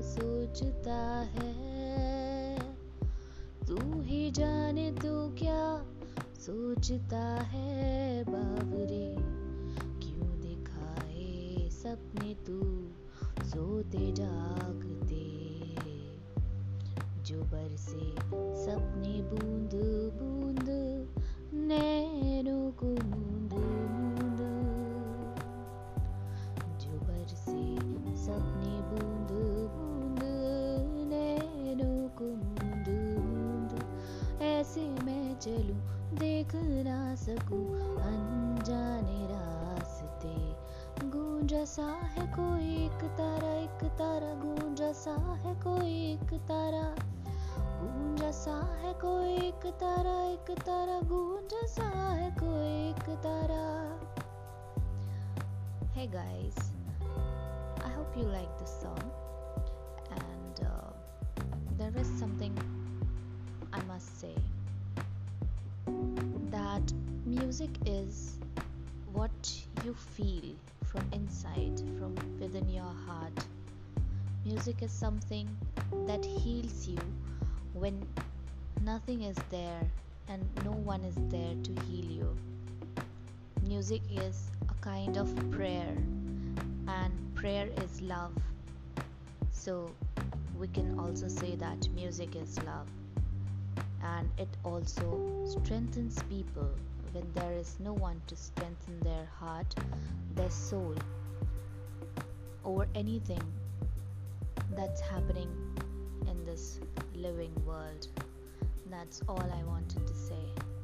सोचता है? तू ही जाने तू क्या सोचता है? बाबरे, क्यों दिखाए सपने तू? सोते जागते जो बरसे सपने बूंद बूंद, नैनों को ऐसे मैं चलूँ? देख ना सकूँ अनजाने रास्ते। गूंजा सा है कोई एक तारा एक तारा गूंजा सा है कोई एक तारा। गूंजा सा है कोई एक तारा एक तारा गूंजा सा है कोई एक तारा। Guys, I hope you like this song and uh, there is something music is what you feel from inside, from within your heart. Music is something that heals you when nothing is there and no one is there to heal you. Music is a kind of prayer, and prayer is love. So, we can also say that music is love, and it also strengthens people when there is no one to strengthen their heart, their soul, over anything that's happening in this living world. That's all I wanted to say.